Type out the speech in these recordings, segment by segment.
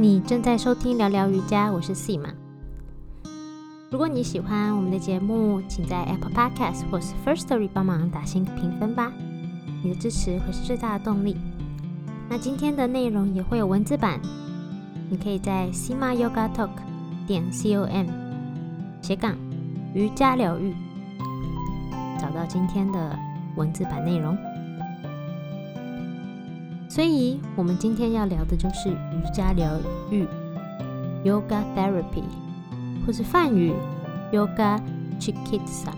你正在收听聊聊瑜伽，我是 C 嘛。如果你喜欢我们的节目，请在 Apple Podcast 或是 First Story 帮忙打新评分吧，你的支持会是最大的动力。那今天的内容也会有文字版，你可以在 c m a Yoga Talk 点 com 斜杠瑜伽疗愈找到今天的文字版内容。所以，我们今天要聊的就是瑜伽疗愈 （Yoga Therapy），或是梵语 Yoga Chikitsa。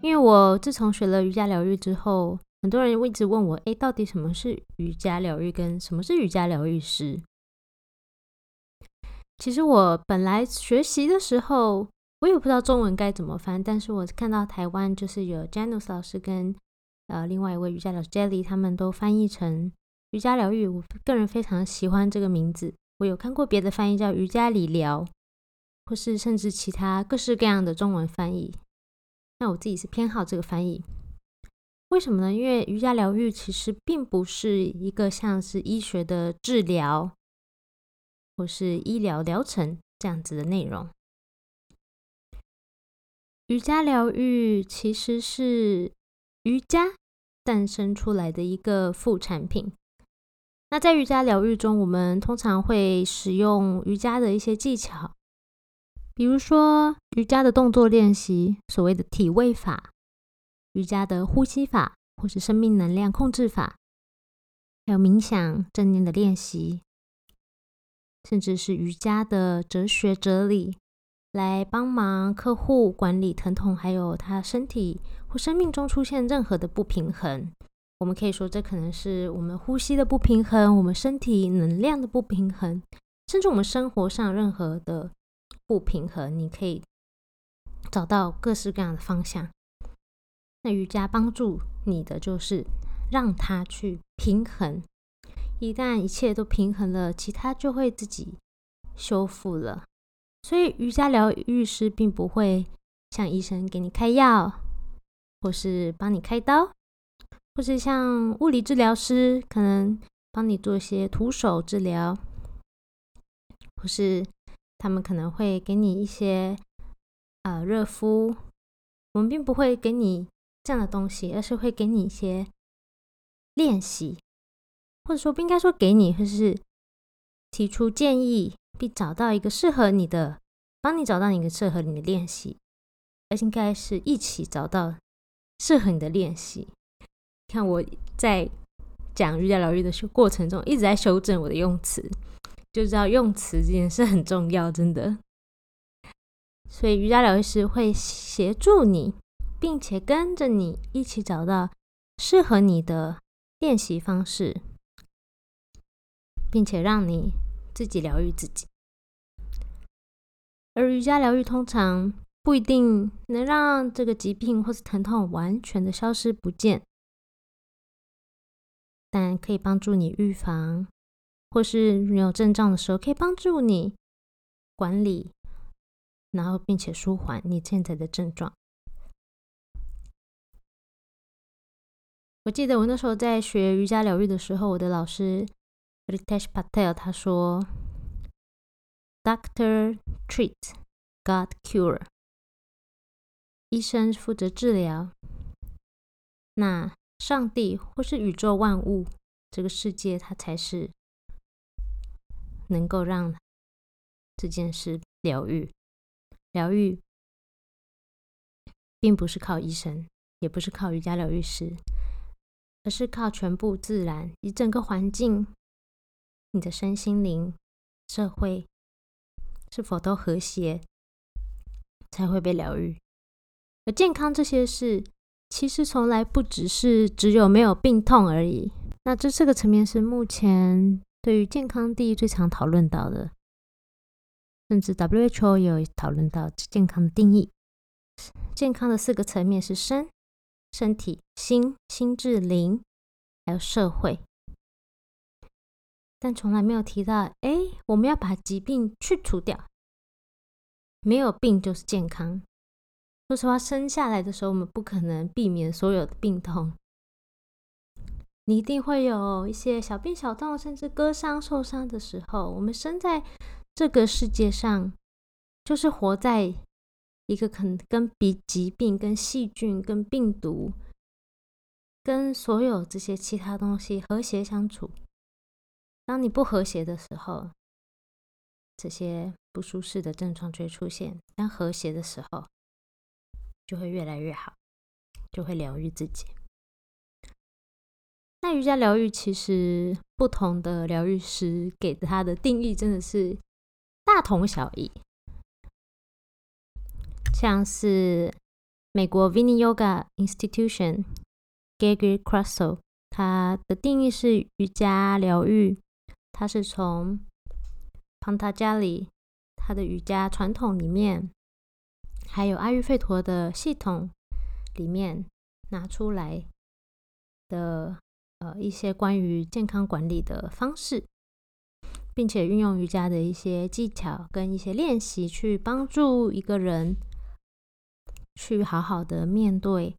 因为我自从学了瑜伽疗愈之后，很多人一直问我：“哎，到底什么是瑜伽疗愈？跟什么是瑜伽疗愈师？”其实我本来学习的时候，我也不知道中文该怎么翻，但是我看到台湾就是有 Janus 老师跟呃，另外一位瑜伽老师 Jelly，他们都翻译成瑜伽疗愈。我个人非常喜欢这个名字。我有看过别的翻译叫瑜伽理疗，或是甚至其他各式各样的中文翻译。那我自己是偏好这个翻译。为什么呢？因为瑜伽疗愈其实并不是一个像是医学的治疗，或是医疗疗程这样子的内容。瑜伽疗愈其实是瑜伽。诞生出来的一个副产品。那在瑜伽疗愈中，我们通常会使用瑜伽的一些技巧，比如说瑜伽的动作练习，所谓的体位法；瑜伽的呼吸法，或是生命能量控制法；还有冥想、正念的练习，甚至是瑜伽的哲学哲理，来帮忙客户管理疼痛，还有他身体。或生命中出现任何的不平衡，我们可以说这可能是我们呼吸的不平衡，我们身体能量的不平衡，甚至我们生活上任何的不平衡，你可以找到各式各样的方向。那瑜伽帮助你的就是让它去平衡，一旦一切都平衡了，其他就会自己修复了。所以瑜伽疗愈师并不会像医生给你开药。或是帮你开刀，或是像物理治疗师可能帮你做一些徒手治疗，或是他们可能会给你一些呃热敷。我们并不会给你这样的东西，而是会给你一些练习，或者说不应该说给你，或是提出建议，并找到一个适合你的，帮你找到一个适合你的练习，而应该是一起找到。适合你的练习。看我在讲瑜伽疗愈的过程中，一直在修正我的用词，就知道用词这件事很重要，真的。所以瑜伽疗愈师会协助你，并且跟着你一起找到适合你的练习方式，并且让你自己疗愈自己。而瑜伽疗愈通常。不一定能让这个疾病或是疼痛完全的消失不见，但可以帮助你预防，或是你有症状的时候，可以帮助你管理，然后并且舒缓你现在的症状。我记得我那时候在学瑜伽疗愈的时候，我的老师 Ritesh Patel 他说：“Doctor treat, God cure。”医生负责治疗，那上帝或是宇宙万物，这个世界，它才是能够让这件事疗愈。疗愈并不是靠医生，也不是靠瑜伽疗愈师，而是靠全部自然，一整个环境，你的身心灵、社会是否都和谐，才会被疗愈。而健康这些事，其实从来不只是只有没有病痛而已。那这四个层面是目前对于健康第一最常讨论到的，甚至 WHO 也有讨论到健康的定义。健康的四个层面是身、身体、心、心智、灵，还有社会，但从来没有提到，哎，我们要把疾病去除掉，没有病就是健康。说实话，生下来的时候，我们不可能避免所有的病痛。你一定会有一些小病小痛，甚至割伤、受伤的时候。我们生在这个世界上，就是活在一个可能跟比疾病、跟细菌、跟病毒、跟所有这些其他东西和谐相处。当你不和谐的时候，这些不舒适的症状就会出现；当和谐的时候，就会越来越好，就会疗愈自己。那瑜伽疗愈其实不同的疗愈师给它的定义真的是大同小异，像是美国 Vini Yoga Institution Gary Crusoe，它的定义是瑜伽疗愈，它是从庞塔加里他的瑜伽传统里面，还有阿育吠陀的系统里面拿出来的。呃，一些关于健康管理的方式，并且运用瑜伽的一些技巧跟一些练习，去帮助一个人去好好的面对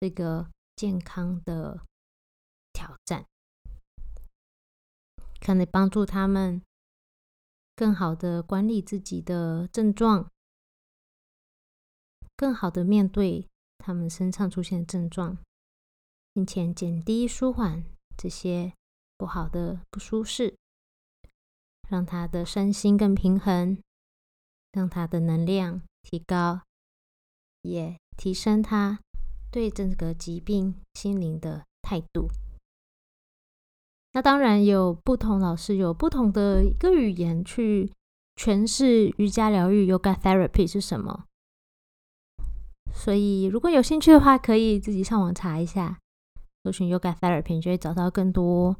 这个健康的挑战，可能帮助他们更好的管理自己的症状，更好的面对他们身上出现的症状。并且减低、舒缓这些不好的不舒适，让他的身心更平衡，让他的能量提高，也提升他对这个疾病心灵的态度。那当然有不同老师有不同的一个语言去诠释瑜伽疗愈 （Yoga Therapy） 是什么。所以如果有兴趣的话，可以自己上网查一下。搜寻 Yoga Therapy，就会找到更多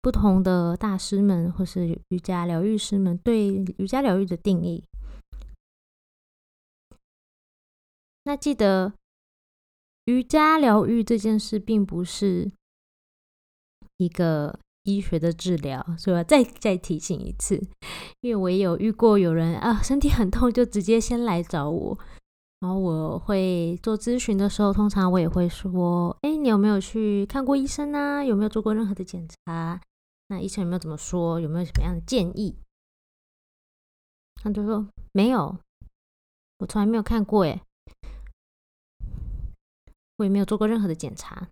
不同的大师们或是瑜伽疗愈师们对瑜伽疗愈的定义。那记得，瑜伽疗愈这件事并不是一个医学的治疗，所以我再再提醒一次，因为我也有遇过有人啊，身体很痛就直接先来找我。然后我会做咨询的时候，通常我也会说：“哎，你有没有去看过医生啊？有没有做过任何的检查？那医生有没有怎么说？有没有什么样的建议？”他就说：“没有，我从来没有看过，哎，我也没有做过任何的检查。”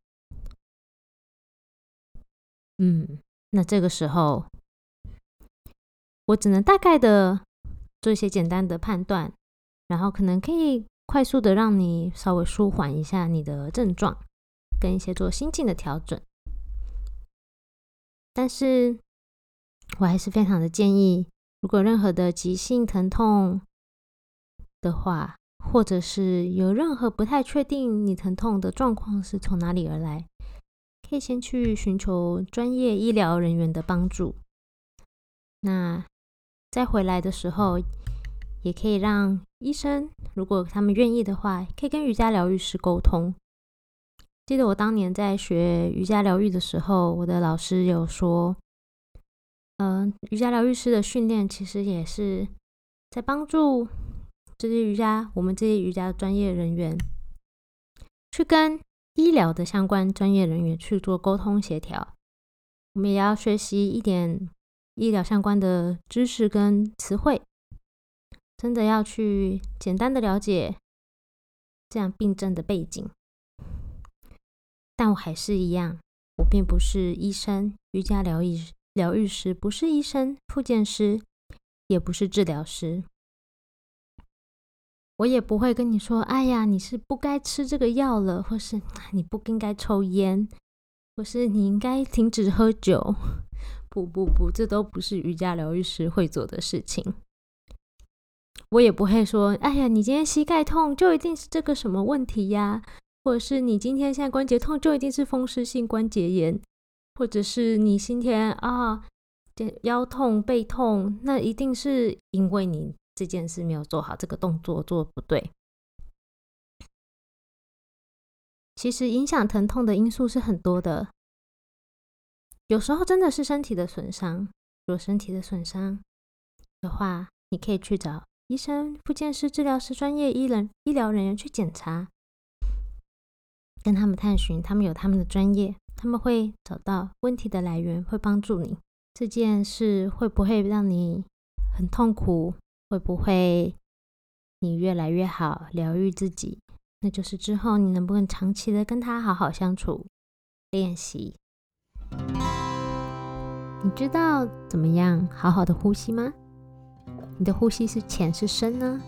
嗯，那这个时候我只能大概的做一些简单的判断，然后可能可以。快速的让你稍微舒缓一下你的症状，跟一些做心境的调整。但是我还是非常的建议，如果任何的急性疼痛的话，或者是有任何不太确定你疼痛的状况是从哪里而来，可以先去寻求专业医疗人员的帮助。那再回来的时候。也可以让医生，如果他们愿意的话，可以跟瑜伽疗愈师沟通。记得我当年在学瑜伽疗愈的时候，我的老师有说，嗯，瑜伽疗愈师的训练其实也是在帮助这些瑜伽，我们这些瑜伽专业人员去跟医疗的相关专业人员去做沟通协调。我们也要学习一点医疗相关的知识跟词汇。真的要去简单的了解这样病症的背景，但我还是一样，我并不是医生，瑜伽疗愈疗愈师不是医生，复健师也不是治疗师，我也不会跟你说，哎呀，你是不该吃这个药了，或是你不应该抽烟，或是你应该停止喝酒。不不不，这都不是瑜伽疗愈师会做的事情。我也不会说，哎呀，你今天膝盖痛就一定是这个什么问题呀？或者是你今天现在关节痛就一定是风湿性关节炎？或者是你今天啊腰痛背痛，那一定是因为你这件事没有做好，这个动作做不对。其实影响疼痛的因素是很多的，有时候真的是身体的损伤。如果身体的损伤的话，你可以去找。医生、复健师、治疗师、专业医人、医疗人员去检查，跟他们探寻，他们有他们的专业，他们会找到问题的来源，会帮助你。这件事会不会让你很痛苦？会不会你越来越好，疗愈自己？那就是之后你能不能长期的跟他好好相处，练习。你知道怎么样好好的呼吸吗？你的呼吸是浅是深呢？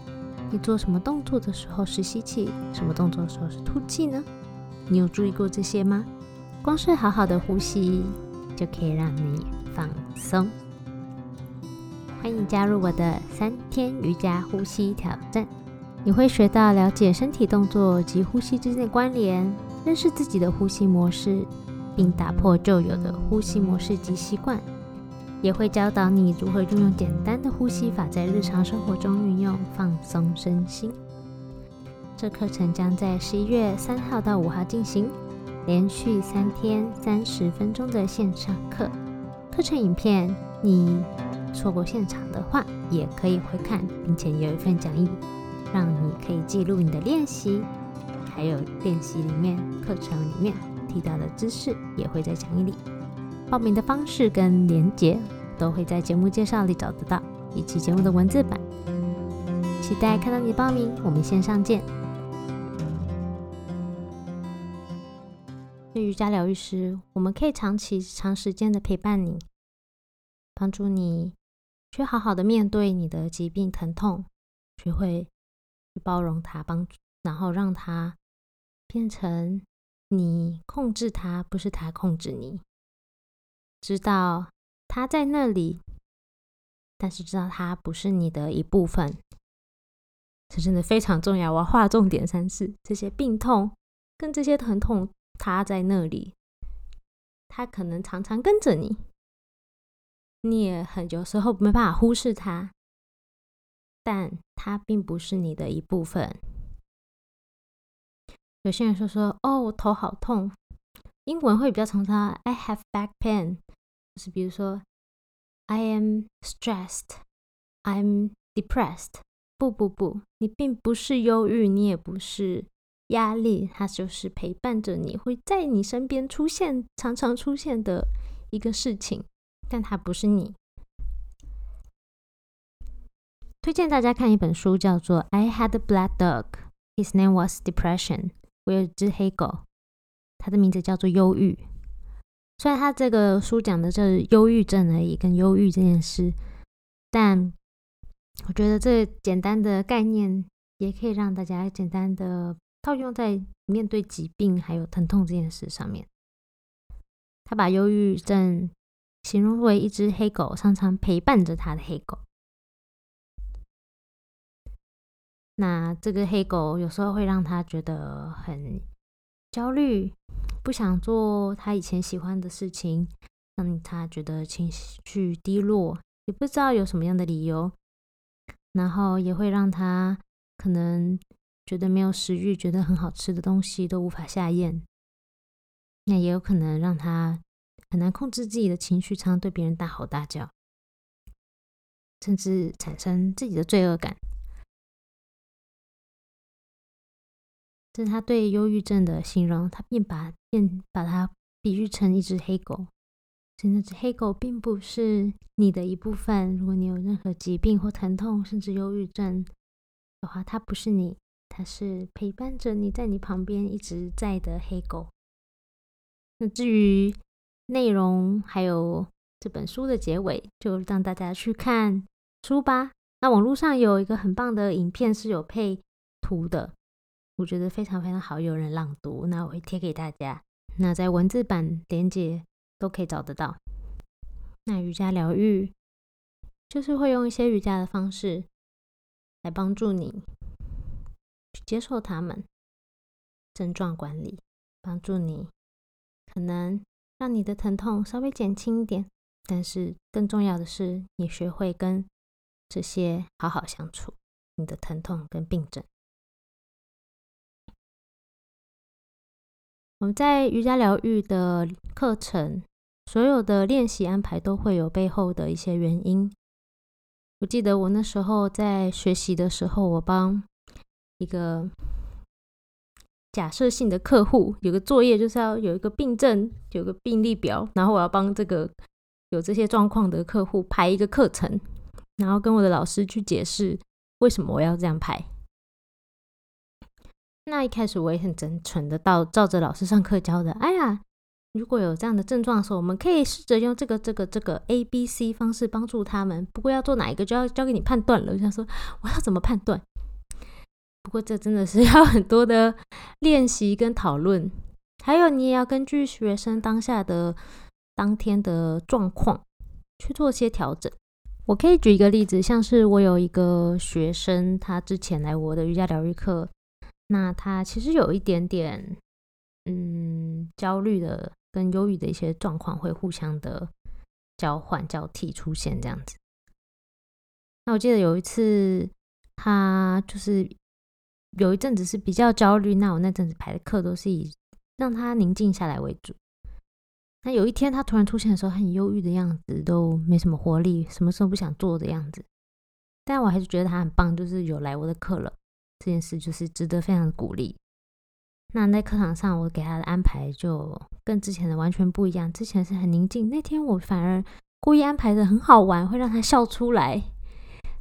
你做什么动作的时候是吸气，什么动作的时候是吐气呢？你有注意过这些吗？光是好好的呼吸就可以让你放松。欢迎加入我的三天瑜伽呼吸挑战，你会学到了解身体动作及呼吸之间的关联，认识自己的呼吸模式，并打破旧有的呼吸模式及习惯。也会教导你如何运用简单的呼吸法，在日常生活中运用，放松身心。这课程将在十一月三号到五号进行，连续三天三十分钟的线上课。课程影片，你错过现场的话，也可以回看，并且有一份讲义，让你可以记录你的练习，还有练习里面课程里面提到的知识，也会在讲义里。报名的方式跟连结都会在节目介绍里找得到，以及节目的文字版。期待看到你报名，我们线上见。对瑜伽疗愈师，我们可以长期、长时间的陪伴你，帮助你去好好的面对你的疾病、疼痛，学会去包容它，帮助，然后让它变成你控制它，不是它控制你。知道他在那里，但是知道他不是你的一部分，这真的非常重要。我要划重点三次：这些病痛跟这些疼痛，他在那里，他可能常常跟着你，你也很有时候没办法忽视它，但它并不是你的一部分。有些人说说：“哦，我头好痛。”英文会比较常常 I have back pain，就是比如说 I am stressed，I'm depressed。不不不，你并不是忧郁，你也不是压力，它就是陪伴着你，会在你身边出现，常常出现的一个事情，但它不是你。推荐大家看一本书，叫做《I Had a Black Dog》，His name was Depression。我有一只黑狗。它的名字叫做忧郁，虽然它这个书讲的是忧郁症而已，跟忧郁这件事，但我觉得这简单的概念也可以让大家简单的套用在面对疾病还有疼痛这件事上面。他把忧郁症形容为一只黑狗，常常陪伴着他的黑狗。那这个黑狗有时候会让他觉得很焦虑。不想做他以前喜欢的事情，让他觉得情绪低落，也不知道有什么样的理由，然后也会让他可能觉得没有食欲，觉得很好吃的东西都无法下咽。那也有可能让他很难控制自己的情绪，常常对别人大吼大叫，甚至产生自己的罪恶感。这是他对忧郁症的形容，他便把便把它比喻成一只黑狗。所以那只黑狗并不是你的一部分。如果你有任何疾病或疼痛，甚至忧郁症的话，它不是你，它是陪伴着你在你旁边一直在的黑狗。那至于内容还有这本书的结尾，就让大家去看书吧。那网络上有一个很棒的影片，是有配图的。我觉得非常非常好，有人朗读，那我会贴给大家。那在文字版连接都可以找得到。那瑜伽疗愈就是会用一些瑜伽的方式来帮助你去接受他们症状管理，帮助你可能让你的疼痛稍微减轻一点。但是更重要的是，你学会跟这些好好相处，你的疼痛跟病症。我们在瑜伽疗愈的课程，所有的练习安排都会有背后的一些原因。我记得我那时候在学习的时候，我帮一个假设性的客户，有个作业就是要有一个病症，有个病历表，然后我要帮这个有这些状况的客户排一个课程，然后跟我的老师去解释为什么我要这样排。那一开始我也很真诚的到照着老师上课教的，哎呀。如果有这样的症状的时候，我们可以试着用这个、这个、这个 A、B、C 方式帮助他们。不过要做哪一个，就要交给你判断了。我想说，我要怎么判断？不过这真的是 要很多的练习跟讨论，还有你也要根据学生当下的当天的状况去做些调整。我可以举一个例子，像是我有一个学生，他之前来我的瑜伽疗愈课，那他其实有一点点嗯焦虑的。跟忧郁的一些状况会互相的交换交替出现这样子。那我记得有一次，他就是有一阵子是比较焦虑，那我那阵子排的课都是以让他宁静下来为主。那有一天他突然出现的时候，很忧郁的样子，都没什么活力，什么时候不想做的样子。但我还是觉得他很棒，就是有来我的课了，这件事就是值得非常的鼓励。那在课堂上，我给他的安排就跟之前的完全不一样。之前是很宁静，那天我反而故意安排的很好玩，会让他笑出来，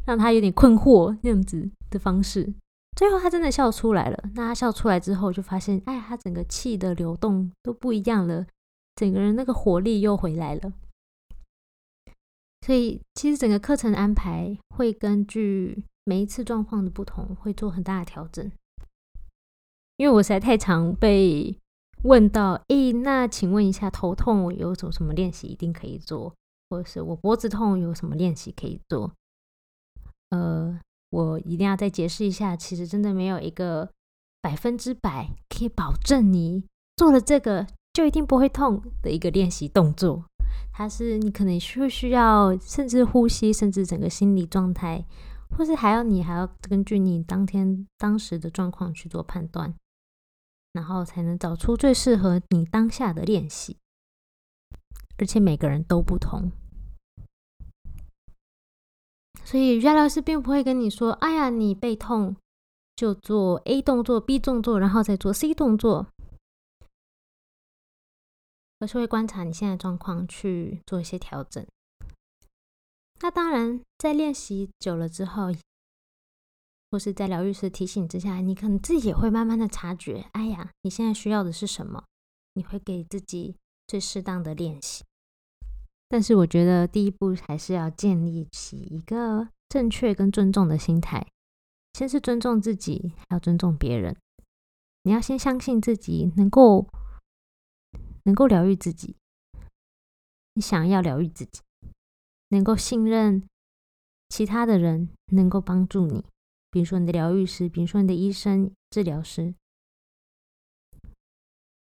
让他有点困惑那样子的方式。最后他真的笑出来了。那他笑出来之后，就发现，哎，他整个气的流动都不一样了，整个人那个活力又回来了。所以，其实整个课程安排会根据每一次状况的不同，会做很大的调整。因为我实在太常被问到，诶，那请问一下，头痛有种什么练习一定可以做，或者是我脖子痛有什么练习可以做？呃，我一定要再解释一下，其实真的没有一个百分之百可以保证你做了这个就一定不会痛的一个练习动作。它是你可能需需要，甚至呼吸，甚至整个心理状态，或是还要你还要根据你当天当时的状况去做判断。然后才能找出最适合你当下的练习，而且每个人都不同，所以瑜伽老师并不会跟你说：“哎呀，你背痛就做 A 动作、B 动作，然后再做 C 动作。”而是会观察你现在状况去做一些调整。那当然，在练习久了之后。或是在疗愈师提醒之下，你可能自己也会慢慢的察觉，哎呀，你现在需要的是什么？你会给自己最适当的练习。但是我觉得第一步还是要建立起一个正确跟尊重的心态，先是尊重自己，还要尊重别人。你要先相信自己能够能够疗愈自己，你想要疗愈自己，能够信任其他的人，能够帮助你。比如说你的疗愈师，比如说你的医生、治疗师，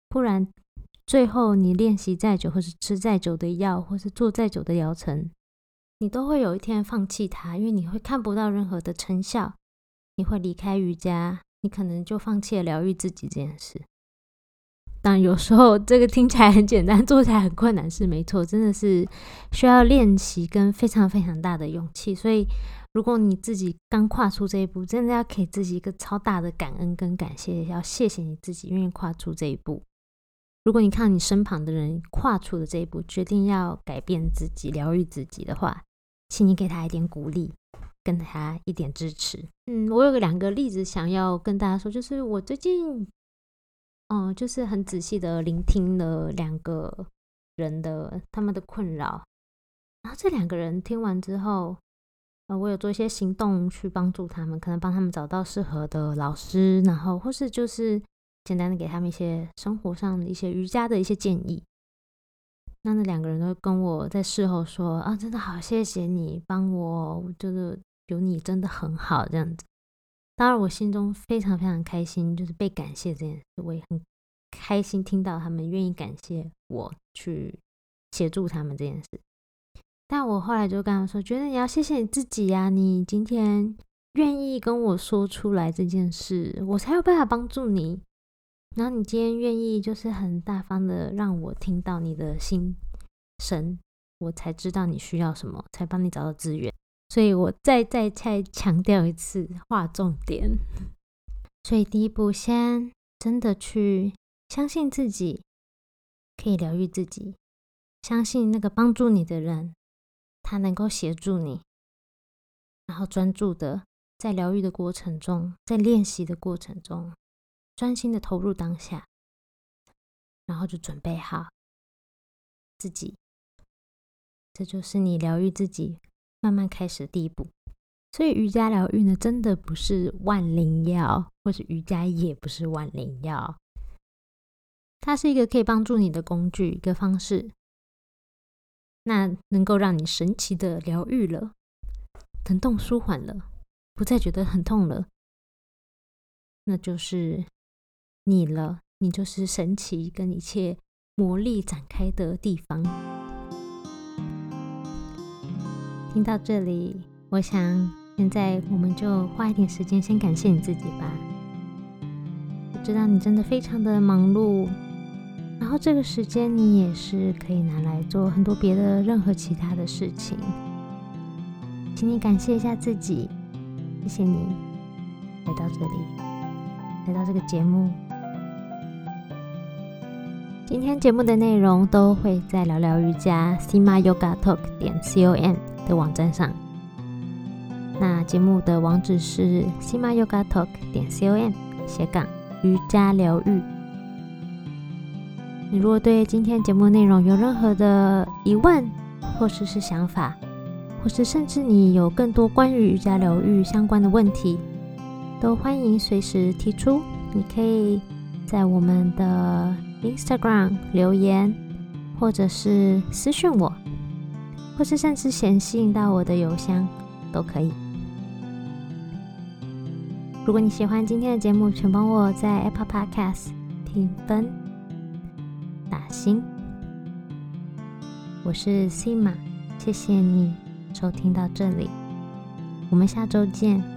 不然最后你练习再久，或是吃再久的药，或是做再久的疗程，你都会有一天放弃它，因为你会看不到任何的成效，你会离开瑜伽，你可能就放弃了疗愈自己这件事。但有时候这个听起来很简单，做起来很困难，是没错，真的是需要练习跟非常非常大的勇气，所以。如果你自己刚跨出这一步，真的要给自己一个超大的感恩跟感谢，要谢谢你自己愿意跨出这一步。如果你看你身旁的人跨出了这一步，决定要改变自己、疗愈自己的话，请你给他一点鼓励，跟他一点支持。嗯，我有个两个例子想要跟大家说，就是我最近，嗯，就是很仔细的聆听了两个人的他们的困扰，然后这两个人听完之后。呃，我有做一些行动去帮助他们，可能帮他们找到适合的老师，然后或是就是简单的给他们一些生活上的一些瑜伽的一些建议。那那两个人都跟我在事后说啊，真的好谢谢你帮我，我觉得有你真的很好这样子。当然，我心中非常非常开心，就是被感谢这件事，我也很开心听到他们愿意感谢我去协助他们这件事。但我后来就跟他说，觉得你要谢谢你自己呀，你今天愿意跟我说出来这件事，我才有办法帮助你。然后你今天愿意就是很大方的让我听到你的心声，我才知道你需要什么，才帮你找到资源。所以我再再再强调一次，划重点。所以第一步，先真的去相信自己可以疗愈自己，相信那个帮助你的人，他能够协助你，然后专注的在疗愈的过程中，在练习的过程中，专心的投入当下，然后就准备好自己，这就是你疗愈自己慢慢开始的第一步。所以瑜伽疗愈呢，真的不是万灵药，或是瑜伽也不是万灵药，它是一个可以帮助你的工具，一个方式，那能够让你神奇的疗愈了，疼痛舒缓了，不再觉得很痛了，那就是你了，你就是神奇跟一切魔力展开的地方。听到这里，我想。现在我们就花一点时间，先感谢你自己吧。我知道你真的非常的忙碌，然后这个时间你也是可以拿来做很多别的任何其他的事情。请你感谢一下自己，谢谢你来到这里，来到这个节目。今天节目的内容都会在聊聊瑜伽 Sima Yoga Talk 点 com 的网站上。那节目的网址是 sima yoga talk 点 com 斜杠瑜伽疗愈。你如果对今天节目内容有任何的疑问，或是是想法，或是甚至你有更多关于瑜伽疗愈相关的问题，都欢迎随时提出。你可以在我们的 Instagram 留言，或者是私讯我，或是甚至写信到我的邮箱都可以。如果你喜欢今天的节目，请帮我在 Apple Podcast 评分打星。我是 Sima，谢谢你收听到这里，我们下周见。